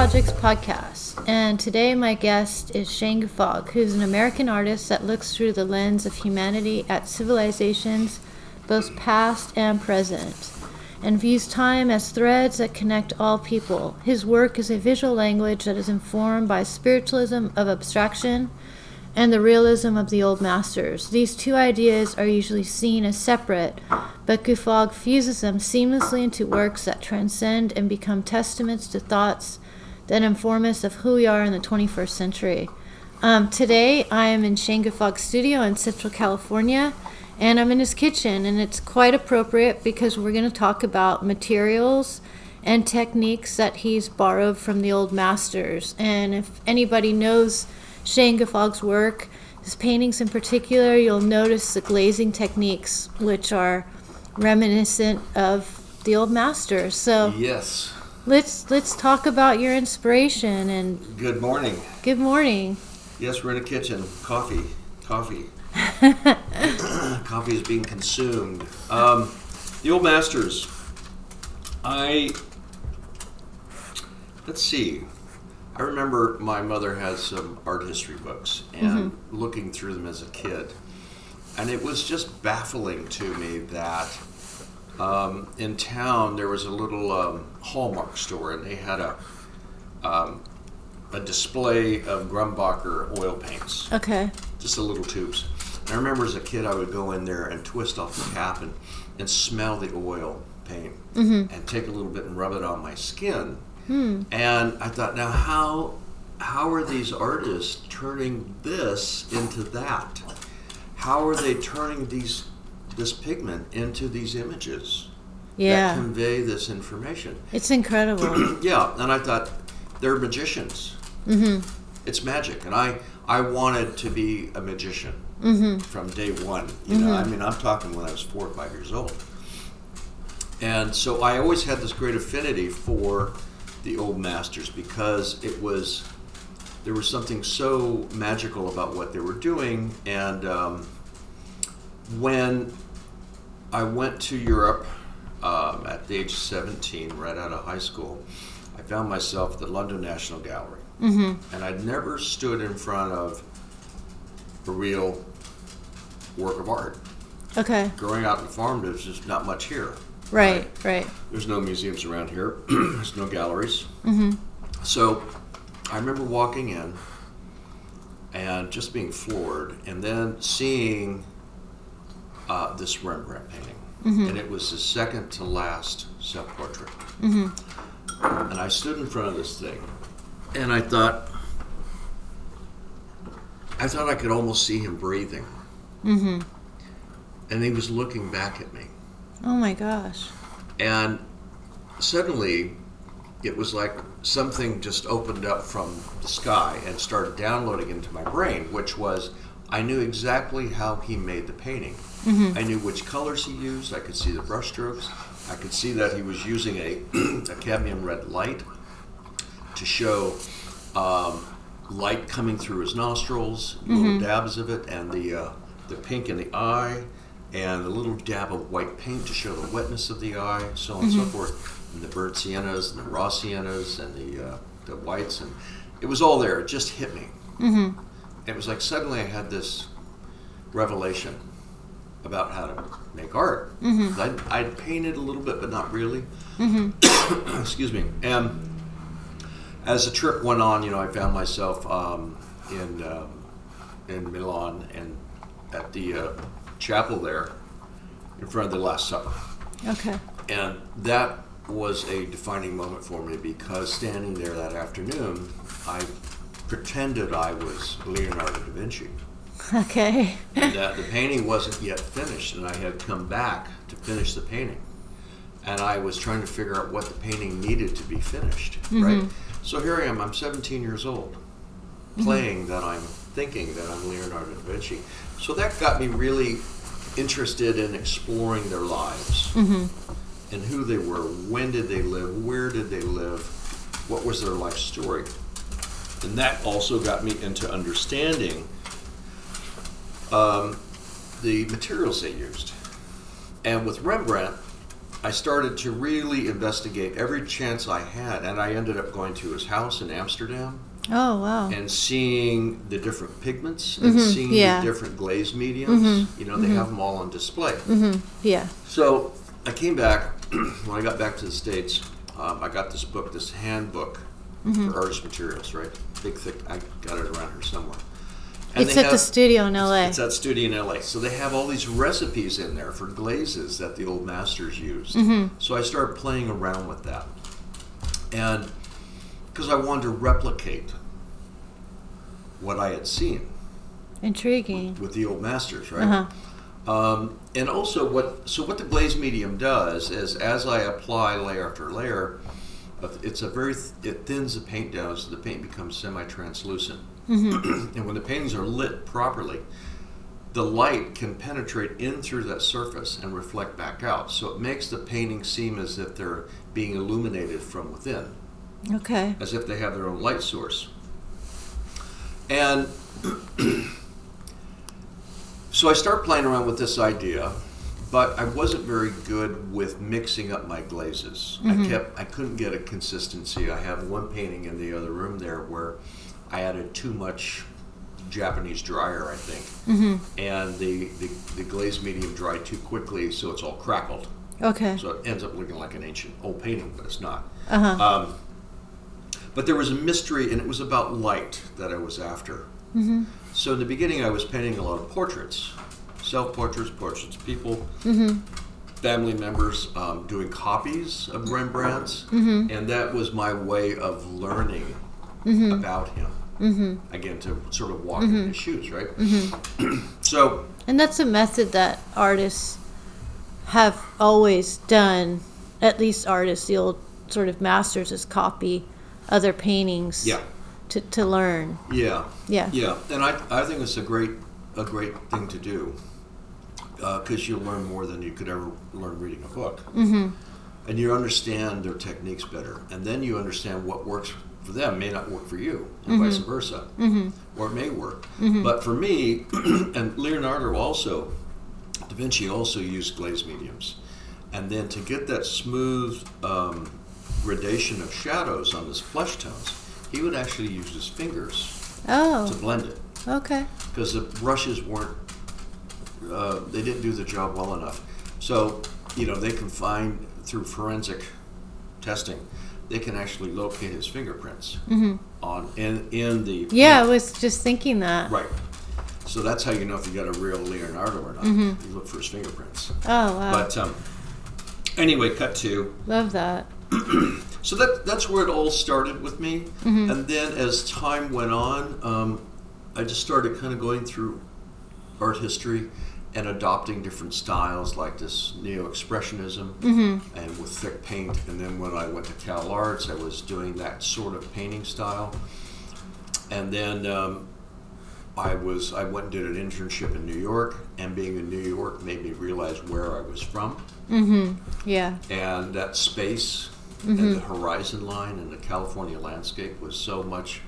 Projects podcast, and today my guest is Shane Guffogg, who's an American artist that looks through the lens of humanity at civilizations, both past and present, and views time as threads that connect all people. His work is a visual language that is informed by spiritualism of abstraction and the realism of the old masters. These two ideas are usually seen as separate, but Guffogg fuses them seamlessly into works that transcend and become testaments to thoughts that inform us of who we are in the 21st century. Um, today, I am in Shane Guffogg's studio in Central California, and I'm in his kitchen, and it's quite appropriate because we're going to talk about materials and techniques that he's borrowed from the old masters. And if anybody knows Shane Guffogg's work, his paintings in particular, you'll notice the glazing techniques, which are reminiscent of the old masters. So Yes. Let's let's talk about your inspiration and Good morning. good morning. Yes, we're in a kitchen. Coffee. Coffee. Coffee is being consumed. Um, the old masters. I. Let's see. I remember my mother had some art history books and looking through them as a kid. And it was just baffling to me that um, in town there was a little um, Hallmark store and they had a um, a display of Grumbacher oil paints, Okay. just the little tubes. And I remember as a kid, I would go in there and twist off the cap and, and smell the oil paint and take a little bit and rub it on my skin. Hmm. And I thought, now how how are these artists turning this into that? How are they turning these this pigment into these images that Yeah. convey this information? It's incredible. Yeah, and I thought they're magicians. Mm-hmm. It's magic, and I I wanted to be a magician from day one. You know, I mean, I'm talking when I was four or five years old, and so I always had this great affinity for the old masters because it was there was something so magical about what they were doing, and um, when I went to Europe um, at the age of 17, right out of high school. I found myself at the London National Gallery. Mm-hmm. And I'd never stood in front of a real work of art. Okay. Growing out in the farm, there's just not much here. Right. Right. There's no museums around here. There's no galleries. Mm-hmm. So I remember walking in and just being floored, and then seeing uh, this Rembrandt painting, and it was the second to last self-portrait. And I stood in front of this thing, and I thought, I thought I could almost see him breathing, Mm-hmm. and he was looking back at me. Oh my gosh. And suddenly, it was like something just opened up from the sky and started downloading into my brain, which was I knew exactly how he made the painting. I knew which colors he used. I could see the brushstrokes. I could see that he was using a, a cadmium red light to show um, light coming through his nostrils, little dabs of it, and the uh, the pink in the eye, and a little dab of white paint to show the wetness of the eye, so on and so forth. And the burnt siennas, and the raw siennas, and the uh, the whites, and it was all there. It just hit me. Mm-hmm. It was like suddenly I had this revelation about how to make art. I'd, I'd painted a little bit, but not really. Excuse me. And as the trip went on, you know, I found myself um, in um, in Milan and at the uh, chapel there in front of the Last Supper. Okay. And that was a defining moment for me because standing there that afternoon, I pretended I was Leonardo da Vinci. Okay. And that the painting wasn't yet finished, and I had come back to finish the painting. And I was trying to figure out what the painting needed to be finished, mm-hmm. right? So here I am, I'm 17 years old, mm-hmm. playing that I'm thinking that I'm Leonardo da Vinci. So that got me really interested in exploring their lives mm-hmm. and who they were, when did they live, where did they live, what was their life story. And that also got me into understanding um, the materials they used. And with Rembrandt, I started to really investigate every chance I had, and I ended up going to his house in Amsterdam Oh wow. and seeing the different pigments and seeing Mm-hmm. yeah. Mm-hmm. the different glaze mediums. You know, they have them all on display. Yeah. So I came back when I got back to the states. Um, I got this book, this handbook Mm-hmm. For artist materials, right? Big, thick. I got it around here somewhere. And It's they at the studio in LA. It's that studio in LA. So they have all these recipes in there for glazes that the old masters used. Mm-hmm. So I started playing around with that, and because I wanted to replicate what I had seen Intriguing. with the old masters, right? Uh-huh. Um, and also, what so what the glaze medium does is, as I apply layer after layer, it's a very th- it thins the paint down, so the paint becomes semi-translucent. Mm-hmm. and when the paintings are lit properly, the light can penetrate in through that surface and reflect back out. So it makes the painting seem as if they're being illuminated from within Okay. as if they have their own light source. And so I start playing around with this idea, but I wasn't very good with mixing up my glazes. I kept I couldn't get a consistency. I have one painting in the other room there where I added too much Japanese dryer, I think, and the, the the glaze medium dried too quickly, so it's all crackled. Okay. So it ends up looking like an ancient old painting, but it's not. Uh-huh. Um, but there was a mystery, and it was about light that I was after. Mm-hmm. So in the beginning, I was painting a lot of portraits, self-portraits, portraits of people, Mm-hmm. family members, um, doing copies of Rembrandt's, Mm-hmm. and that was my way of learning Mm-hmm. about him. Again, to sort of walk in his shoes, right? so And that's a method that artists have always done. At least artists, the old sort of masters, is copy other paintings. yeah, To, to learn. yeah. Yeah. Yeah, and I, I think it's a great a great thing to do because you'll learn more than you could ever learn reading a book, mm-hmm. and you understand their techniques better, and then you understand what works for them may not work for you, and vice versa, mm-hmm. or it may work. But for me, and Leonardo also, Da Vinci also used glaze mediums, and then to get that smooth um, gradation of shadows on his flesh tones, he would actually use his fingers to Oh. blend it Okay. because the brushes weren't uh, they didn't do the job well enough so you know they can find through forensic testing they can actually locate his fingerprints on in in the Mm-hmm. Yeah, I was just thinking that. right so that's how you know if you got a real leonardo or not you look for his fingerprints Oh wow. but um, anyway cut to Love that. so that that's where it all started with me. And then as time went on, um, I just started kind of going through art history and adopting different styles like this neo-expressionism mm-hmm. and with thick paint. And then when I went to Cal Arts, I was doing that sort of painting style. And then um, I was I went and did an internship in New York, and being in New York made me realize where I was from mm-hmm. Yeah. and that space mm-hmm. and the horizon line and the California landscape was so much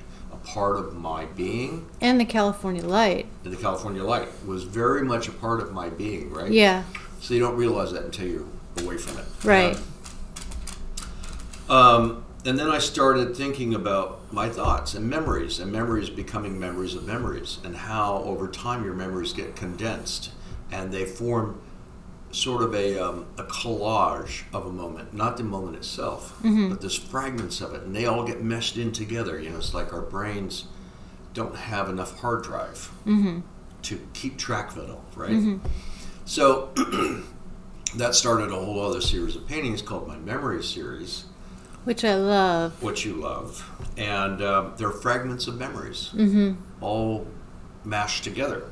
part of my being. And the California light. And the California light was very much a part of my being, right? Yeah. So you don't realize that until you're away from it. Right. Um, and then I started thinking about my thoughts and memories, and memories becoming memories of memories, and how over time your memories get condensed and they form sort of a, um, a collage of a moment, not the moment itself, mm-hmm. but there's fragments of it, and they all get meshed in together. You know, it's like our brains don't have enough hard drive mm-hmm. to keep track of it all, right? Mm-hmm. So that started a whole other series of paintings called my memory series Which I love. what you love, and um, they're fragments of memories, all mashed together.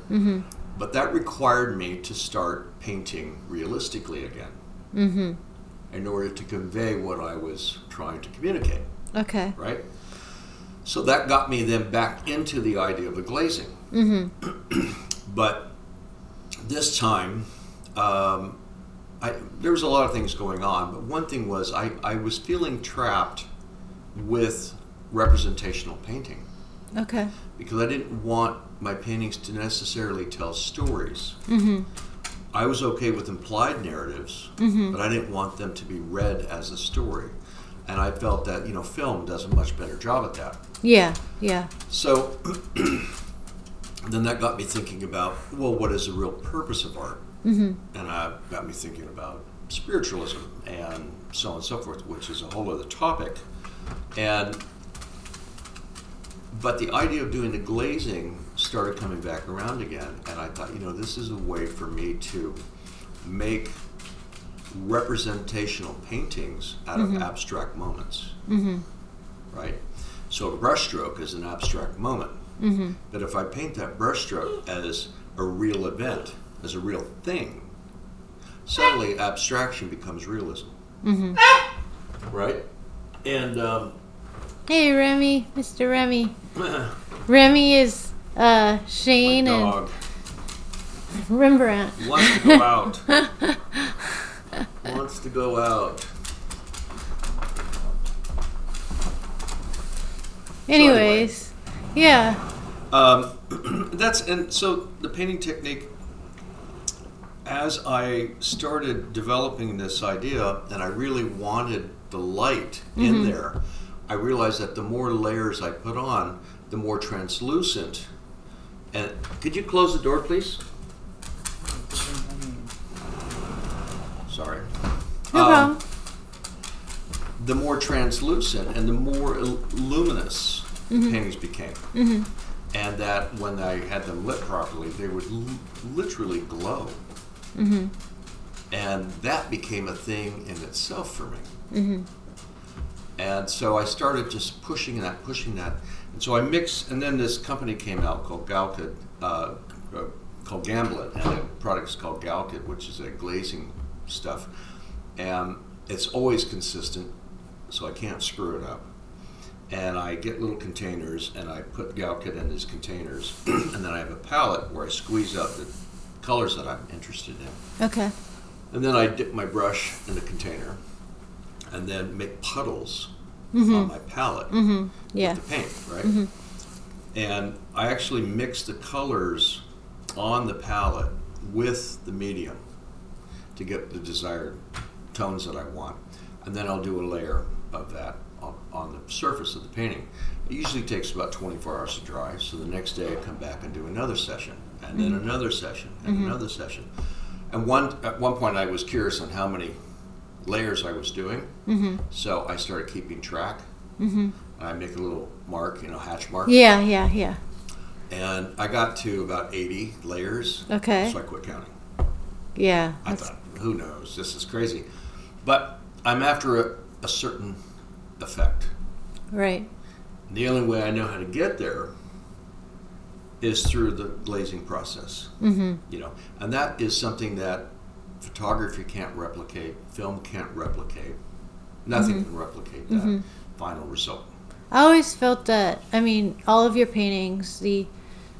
But that required me to start painting realistically again, in order to convey what I was trying to communicate. Okay. Right. So that got me then back into the idea of the glazing. but this time, um, I, there was a lot of things going on, but one thing was I, I was feeling trapped with representational painting Okay. because I didn't want my paintings to necessarily tell stories. I was okay with implied narratives, Mm-hmm. but I didn't want them to be read as a story. And I felt that, you know, film does a much better job at that. Yeah, yeah. So then that got me thinking about, well, what is the real purpose of art? Mm-hmm. And uh, got me thinking about spiritualism and so on and so forth, which is a whole other topic. And but the idea of doing the glazing started coming back around again, and I thought, you know, this is a way for me to make representational paintings out of mm-hmm. abstract moments. Mm-hmm. Right? So a brushstroke is an abstract moment. Mm-hmm. But if I paint that brushstroke as a real event, as a real thing, suddenly abstraction becomes realism. Right? And um, Hey, Remy, Mr. Remy. Remy is uh, my Shane and dog Rembrandt. wants to go out. wants to go out. Anyways, yeah. Um, that's and so the painting technique. As I started developing this idea, and I really wanted the light in there, I realized that the more layers I put on, the more translucent. And could you close the door, please? Sorry. No Um, problem. the more translucent and the more luminous the paintings became. Mm-hmm. And that when I had them lit properly, they would l- literally glow. Mm-hmm. And that became a thing in itself for me. And so I started just pushing that, pushing that. And so I mixed, and then this company came out called Galkyd, uh, uh, called Gamblin, and the product's called Galkyd, which is a glazing stuff. And it's always consistent, so I can't screw it up. And I get little containers, and I put Galkyd in these containers, and then I have a palette where I squeeze out the colors that I'm interested in. Okay. And then I dip my brush in the container and then make puddles mm-hmm. on my palette Mm-hmm. Yeah. with the paint, right? Mm-hmm. And I actually mix the colors on the palette with the medium to get the desired tones that I want. And then I'll do a layer of that on, on the surface of the painting. It usually takes about 24 hours to dry, so the next day I come back and do another session, and then mm-hmm. another session, and another session. And one at one point I was curious on how many layers I was doing, so I started keeping track. And I make a little mark, you know, hatch mark. Yeah, yeah, yeah. And I got to about 80 layers. Okay. So I quit counting. Yeah. I that's- thought, who knows? This is crazy. But I'm after a, a certain effect. Right. The only way I know how to get there is through the glazing process. Mm-hmm. You know, and that is something that photography can't replicate, film can't replicate. Nothing can replicate that final result. I always felt that, I mean, all of your paintings, the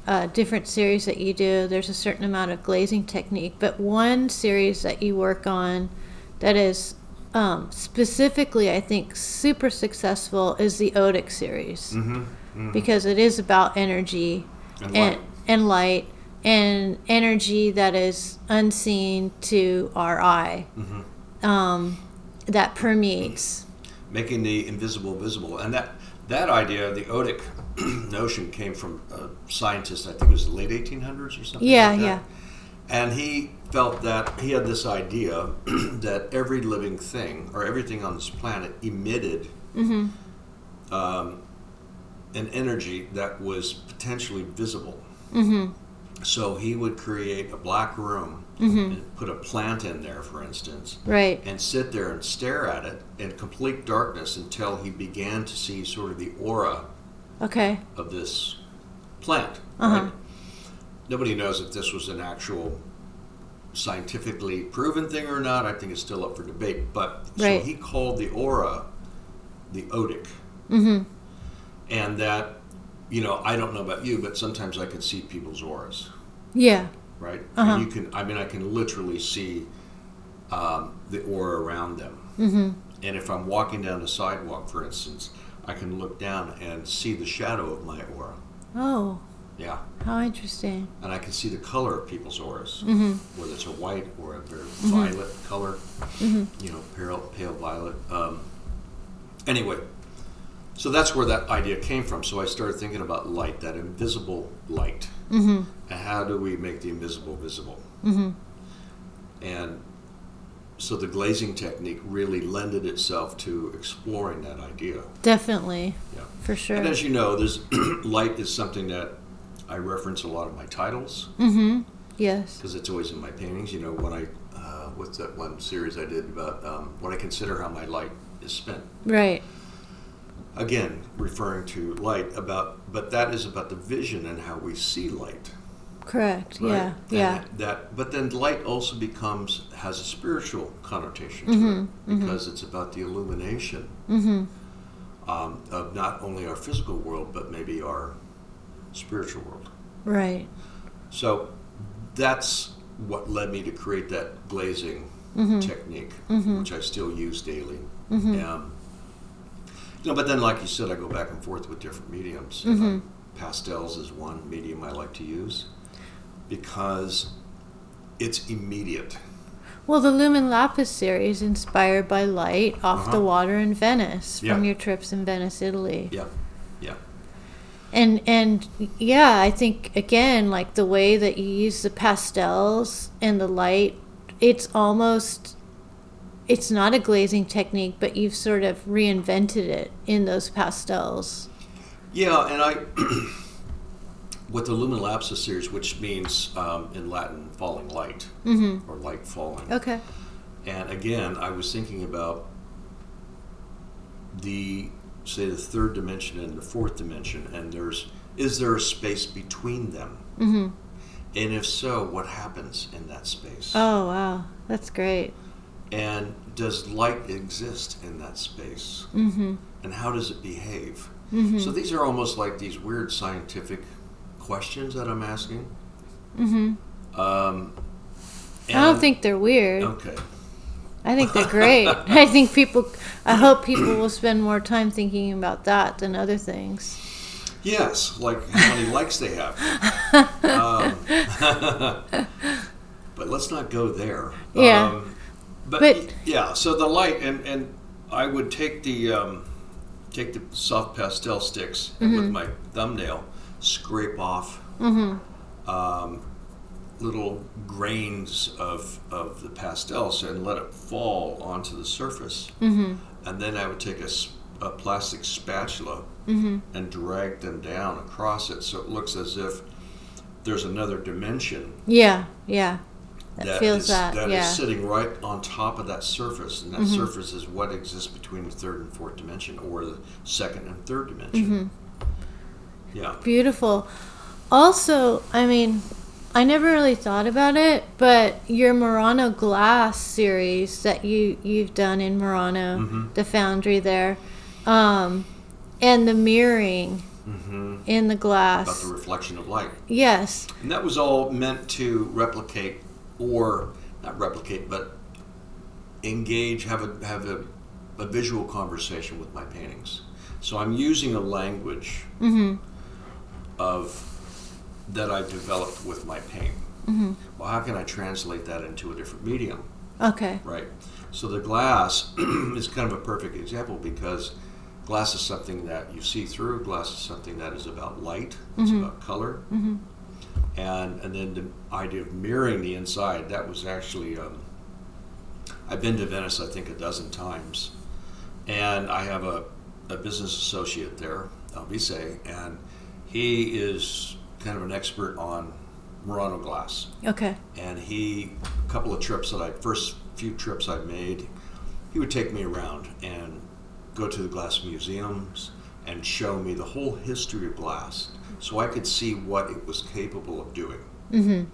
uh, different series that you do, there's a certain amount of glazing technique, but one series that you work on that is um, specifically, I think, super successful is the Odic series Mm-hmm. because it is about energy And and, light. and light and energy that is unseen to our eye Mm-hmm. um, that permeates. making the invisible visible. And that that idea, the Odic notion, came from a scientist. I think it was the late 1800s or something. Yeah, like that. yeah. And he felt that he had this idea that every living thing or everything on this planet emitted um, an energy that was potentially visible. So he would create a black room and put a plant in there, for instance, Right. and sit there and stare at it in complete darkness until he began to see sort of the aura Okay. of this plant. Uh-huh. Right? Nobody knows if this was an actual scientifically proven thing or not. I think it's still up for debate. But Right. so he called the aura the odic, Mm-hmm. and that you know I don't know about you, but sometimes I can see people's auras. Yeah. Right? Uh-huh. And you can. I mean, I can literally see um, the aura around them. Mm-hmm. And if I'm walking down the sidewalk, for instance, I can look down and see the shadow of my aura. Oh. Yeah. How interesting. And I can see the color of people's auras, Mm-hmm. whether it's a white or a very violet color, Mm-hmm. you know, pale, pale violet. Um, anyway, so that's where that idea came from. So I started thinking about light, that invisible light. Mm-hmm. And how do we make the invisible visible? Mm-hmm. And so the glazing technique really lended itself to exploring that idea. Definitely, Yeah. for sure. And as you know, there's light is something that I reference a lot of my titles mm-hmm. Yes. because it's always in my paintings. You know, when I uh, what's that one series I did about um, when I consider how my light is spent. Right. Again, referring to light about, but that is about the vision and how we see light. Correct. Right? Yeah. And Yeah. That, but then light also becomes has a spiritual connotation to Mhm, it because it's about the illumination Mm-hmm. um, of not only our physical world but maybe our spiritual world. Right. So that's what led me to create that glazing Mm-hmm. technique, Mhm. which I still use daily. Um, you know, but then, like you said, I go back and forth with different mediums. Mhm. Um, pastels is one medium I like to use because it's immediate. Well, the Lumen Lapsus series inspired by light off the Uh-huh. water in Venice from Yeah. your trips in Venice, Italy. Yeah, yeah, And and yeah, I think again like the way that you use the pastels and the light, it's almost it's not a glazing technique, but you've sort of reinvented it in those pastels. yeah. And I, with the Lumen Lapsus series, which means um, in Latin "falling light" Mm-hmm. or "light falling," Okay. And again, I was thinking about the say the third dimension and the fourth dimension, and there's is there a space between them? Mm-hmm. And if so, what happens in that space? Oh wow, that's great. And does light exist in that space? Mm-hmm. And how does it behave? Mm-hmm. So these are almost like these weird scientific questions that I'm asking. mm-hmm. Um, I don't think they're weird. Okay. I think they're great. I think people. I hope people will spend more time thinking about that than other things. Yes, like how many likes they have. Um, but let's not go there. Yeah. Um, but, But- yeah, so the light and and I would take the um, take the soft pastel sticks and with my thumbnail scrape off Mm-hmm. um, little grains of of the pastels and let it fall onto the surface, Mm-hmm. and then I would take a plastic spatula Mm-hmm. and drag them down across it so it looks as if there's another dimension Yeah. Yeah. That, that feels is- that. that is yeah. sitting right on top of that surface and that Mhm. surface is what exists between the third and fourth dimension or the second and third dimension Mhm. yeah Beautiful. Also, I mean, I never really thought about it, but your Murano glass series that you you've done in Murano, Mhm. the foundry there, um, and the mirroring hmm in the about glass. the reflection of light Yes. and that was all meant to replicate or not replicate but engage have a have a, a visual conversation with my paintings so i'm using a language Mm-hmm. of that I've developed with my paint. Mm-hmm. Well, how can I translate that into a different medium, Okay. right? So the glass is kind of a perfect example because glass is something that you see through. Glass is something that is about light. It's Mhm. about color, Mm-hmm. And and then the idea of mirroring the inside. That was actually um, I've been to Venice, I think, a dozen times, and I have a, a business associate there, Alvise, and he is kind of an expert on Murano glass. Okay. And he, a couple of trips that I, first few trips I made, he would take me around and go to the glass museums and show me the whole history of glass so I could see what it was capable of doing. Mm-hmm.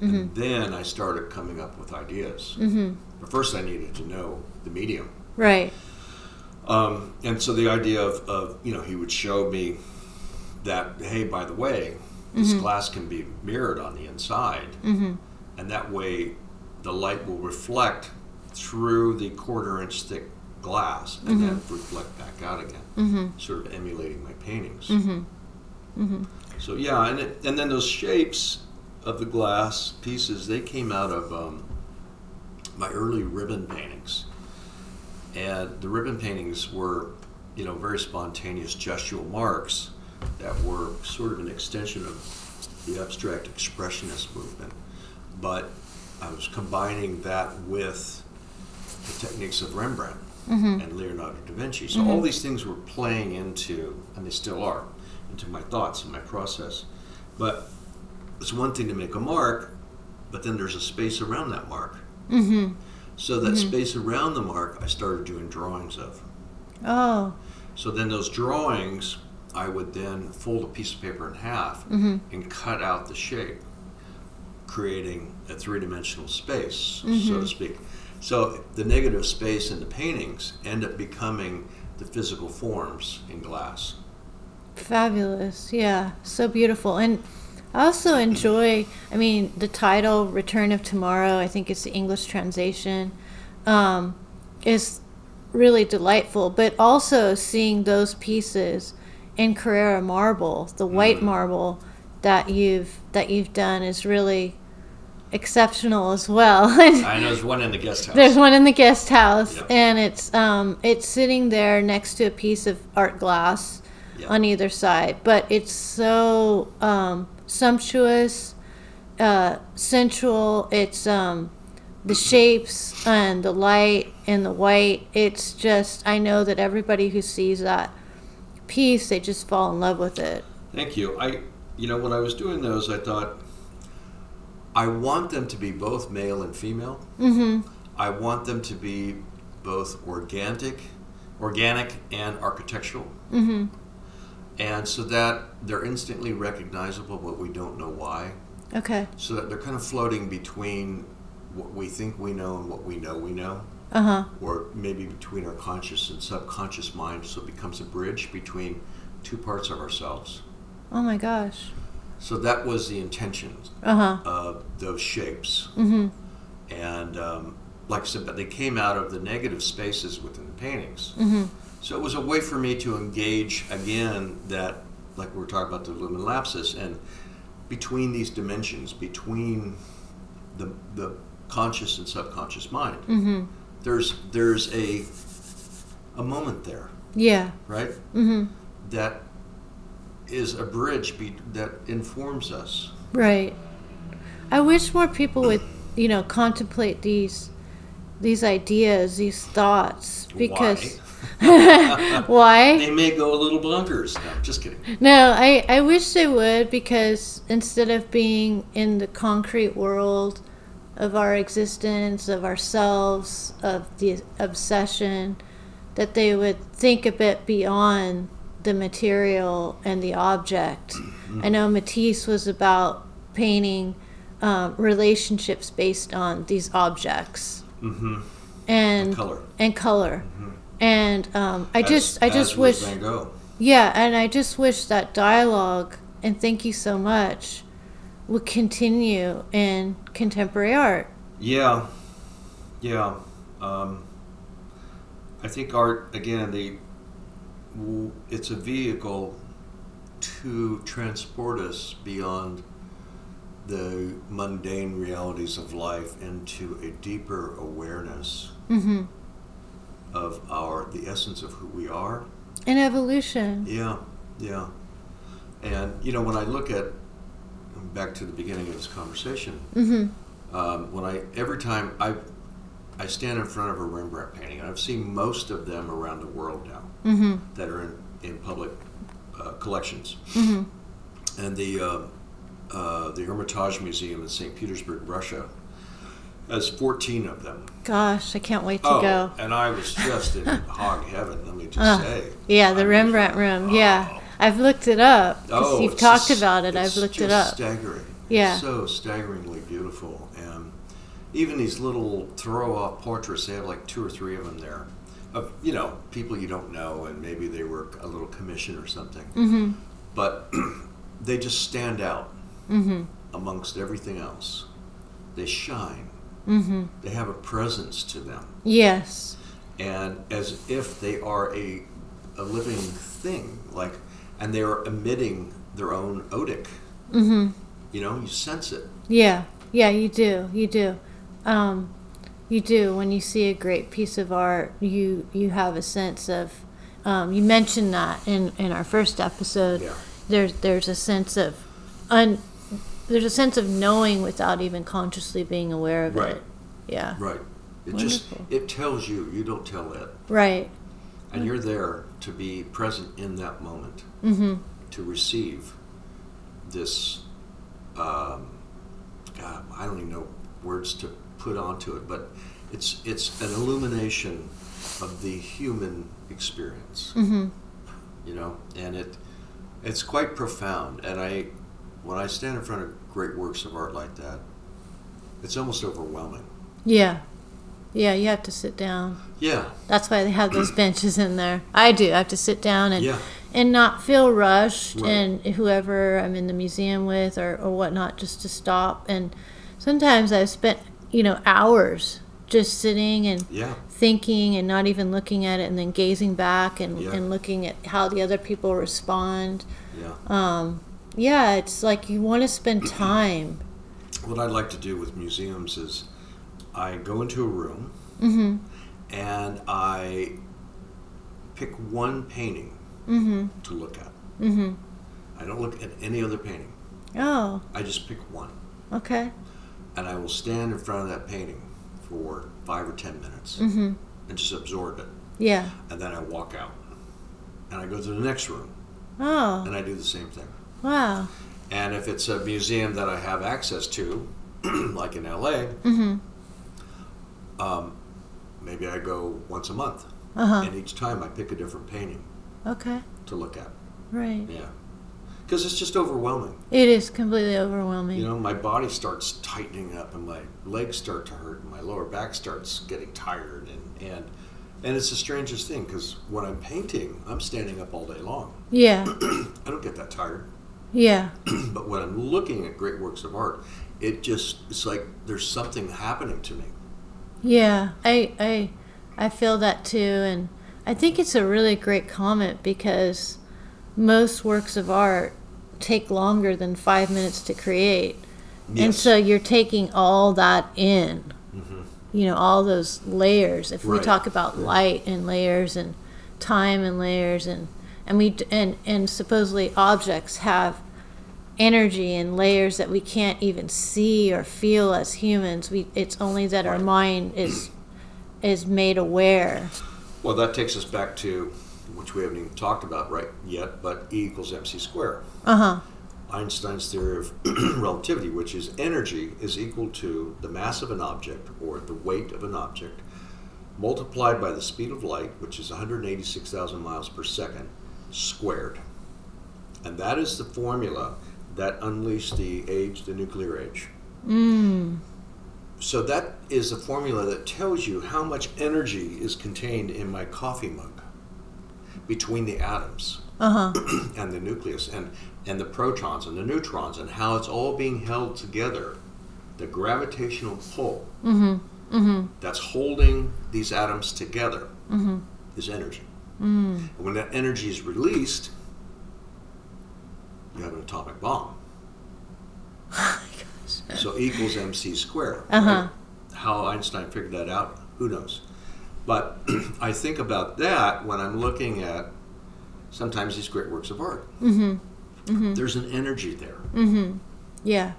And then I started coming up with ideas. Mm-hmm. But first, I needed to know the medium. Right. Um, and so the idea of, of, you know, he would show me that, hey, by the way, this Mhm. glass can be mirrored on the inside. Mm-hmm. And that way, the light will reflect through the quarter inch thick glass and then reflect back out again, Mm-hmm. sort of emulating my paintings. Mm-hmm. Mm-hmm. So yeah, and it, and then those shapes of the glass pieces they came out of um, my early ribbon paintings, and the ribbon paintings were, you know, very spontaneous gestural marks that were sort of an extension of the abstract expressionist movement, but I was combining that with the techniques of Rembrandt and Leonardo da Vinci. So all these things were playing into, and they still are, into my thoughts and my process. But it's one thing to make a mark, but then there's a space around that mark. Mm-hmm. So that space around the mark, I started doing drawings of. Oh. So then those drawings, I would then fold a piece of paper in half Mm-hmm. and cut out the shape, creating a three-dimensional space, so Mm-hmm. to speak. So the negative space in the paintings end up becoming the physical forms in glass. Fabulous. Yeah. So beautiful. And I also enjoy, I mean, the title, Return of Tomorrow, I think it's the English translation, um, is really delightful. But also seeing those pieces in Carrara marble, the white marble that you've that you've done is really exceptional as well. I know there's one in the guest house. There's one in the guest house, Yep. and it's um, it's sitting there next to a piece of art glass Yep. on either side. But it's so um, sumptuous, uh, sensual. It's um, the shapes and the light and the white. It's just I know that everybody who sees that piece, they just fall in love with it. Thank you. I, you know, when I was doing those, I thought I want them to be both male and female. Mm-hmm. I want them to be both organic, organic and architectural, Mm-hmm. And so that they're instantly recognizable, but we don't know why. Okay. So that they're kind of floating between what we think we know and what we know we know, Uh huh. or maybe between our conscious and subconscious mind. So it becomes a bridge between two parts of ourselves. Oh my gosh. So that was the intention Uh huh. of those shapes. Mm-hmm. And um, like I said, but they came out of the negative spaces within the paintings. Mm-hmm. So it was a way for me to engage again that, like we were talking about the lumen lapsus, and between these dimensions, between the, the conscious and subconscious mind, Mm-hmm. there's there's a a moment there, Yeah. right? Mm-hmm. That is a bridge be, that informs us. Right. I wish more people would, you know, contemplate these these ideas, these thoughts because why? They may go a little bonkers. No, just kidding. No, I I wish they would because instead of being in the concrete world of our existence, of ourselves, of the obsession, that they would think a bit beyond the material and the object. I know Matisse was about painting um, relationships based on these objects Mm-hmm. and Color. and color. And um, I As- just I just wish yeah, and I just wish that dialogue and thank you so much would continue in contemporary art. Yeah, yeah. Um, I think art again. The it's a vehicle to transport us beyond the mundane realities of life into a deeper awareness hmm of our the essence of who we are. And evolution. Yeah, yeah. And you know, when I look at back to the beginning of this conversation, hmm um, when I every time I I stand in front of a Rembrandt painting, and I've seen most of them around the world now hmm that are in, in public uh, collections, hmm and the uh, uh, the Hermitage Museum in St. Petersburg, Russia, has 14 of them. Gosh, I can't wait to oh, go. and I was just in hog heaven. Let me just Uh, say. Yeah, the I Rembrandt room. Yeah. oh. I've looked it up. Oh, you've talked just- about it. I've looked it up. Staggering. Yeah. It's so staggeringly beautiful, and even these little throw-off portraits. They have like two or three of them there, of you know people you don't know, and maybe they were a little commission or something. hmm But they just stand out hmm amongst everything else. They shine. hmm They have a presence to them, Yes. and as if they are a a living thing, like, and they are emitting their own odic. Mm-hmm. You know, you sense it. Yeah, yeah, you do, you do, um, you do. When you see a great piece of art, you you have a sense of. Um, you mentioned that in in our first episode. Yeah. There's there's a sense of, un, there's a sense of knowing without even consciously being aware of it. Right. it. Yeah. Right. It just Wonderful. it tells you. You don't tell it, Right. and you're there to be present in that moment Mm-hmm. to receive this. Um, God, I don't even know words to put onto it, but it's it's an illumination of the human experience. Mm-hmm. you know, and it it's quite profound. And I, when I stand in front of great works of art like that, it's almost overwhelming. Yeah. Yeah, you have to sit down. Yeah, That's why they have those benches in there. I do. I have to sit down and yeah, and not feel rushed Right. and whoever I'm in the museum with or, or whatnot just to stop and sometimes I've spent you know hours just sitting and yeah, thinking and not even looking at it and then gazing back and, Yeah. and looking at how the other people respond yeah. um, yeah it's like you want to spend time. What I'd like to do with museums is, I go into a room mm-hmm. and I pick one painting mm-hmm. to look at. mm-hmm. I don't look at any other painting. oh. I just pick one, okay. And I will stand in front of that painting for five or ten minutes mm-hmm. and just absorb it. yeah. And then I walk out. And I go to the next room. Oh. And I do the same thing. Wow And if it's a museum that I have access to, like in LA, mm-hmm um, maybe I go once a month. uh-huh And each time I pick a different painting okay to look at. right Yeah. Because it's just overwhelming. it is completely overwhelming You know, my body starts tightening up and my legs start to hurt and my lower back starts getting tired. And, and, and it's the strangest thing because when I'm painting, I'm standing up all day long. yeah I don't get that tired. Yeah but when I'm looking at great works of art, it just it's like there's something happening to me. Yeah, I I I feel that too and I think it's a really great comment because most works of art take longer than 5 minutes to create. And so you're taking all that in. Mhm. You know, all those layers. If we talk about light and layers and time and layers and and we d- and and supposedly objects have energy and layers that we can't even see or feel as humans. We it's only that our mind is is made aware. Well, that takes us back to which we haven't even talked about right yet, but E equals mc squared. Uh huh. Einstein's theory of relativity, which is energy is equal to the mass of an object or the weight of an object multiplied by the speed of light, which is 186,000 miles per second, squared. And that is the formula that unleashed the age, the nuclear age. Mm. So that is a formula that tells you how much energy is contained in my coffee mug between the atoms Uh huh. and the nucleus and, and the protons and the neutrons and how it's all being held together. The gravitational pull Mhm. Mhm. that's holding these atoms together Mhm. is energy. Mm. And when that energy is released, you have an atomic bomb. Oh my gosh. So E equals mc squared. Uh-huh. right? How Einstein figured that out, who knows? But I think about that when I'm looking at sometimes these great works of art. Mhm. Mhm. There's an energy there, Mhm. Yeah.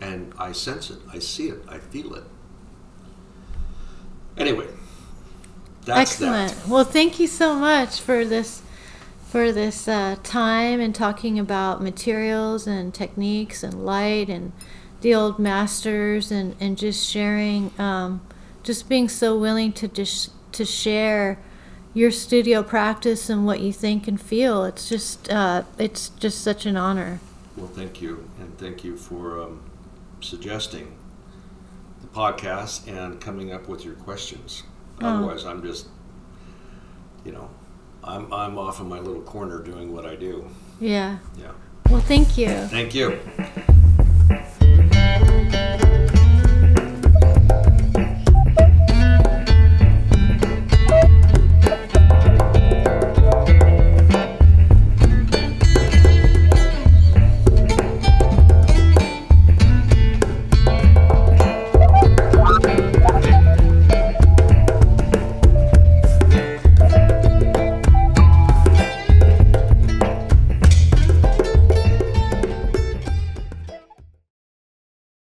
and I sense it, I see it, I feel it. Anyway, that's Excellent. that. Well, thank you so much for this for this uh, time and talking about materials and techniques and light and the old masters and, and just sharing, um, just being so willing to just to share your studio practice and what you think and feel. It's just uh, it's just such an honor. Well, thank you, and thank you for um, suggesting the podcast and coming up with your questions. Oh. Otherwise, I'm just, you know, I'm I'm off in my little corner doing what I do. Yeah. Yeah. Well, thank you. Thank you.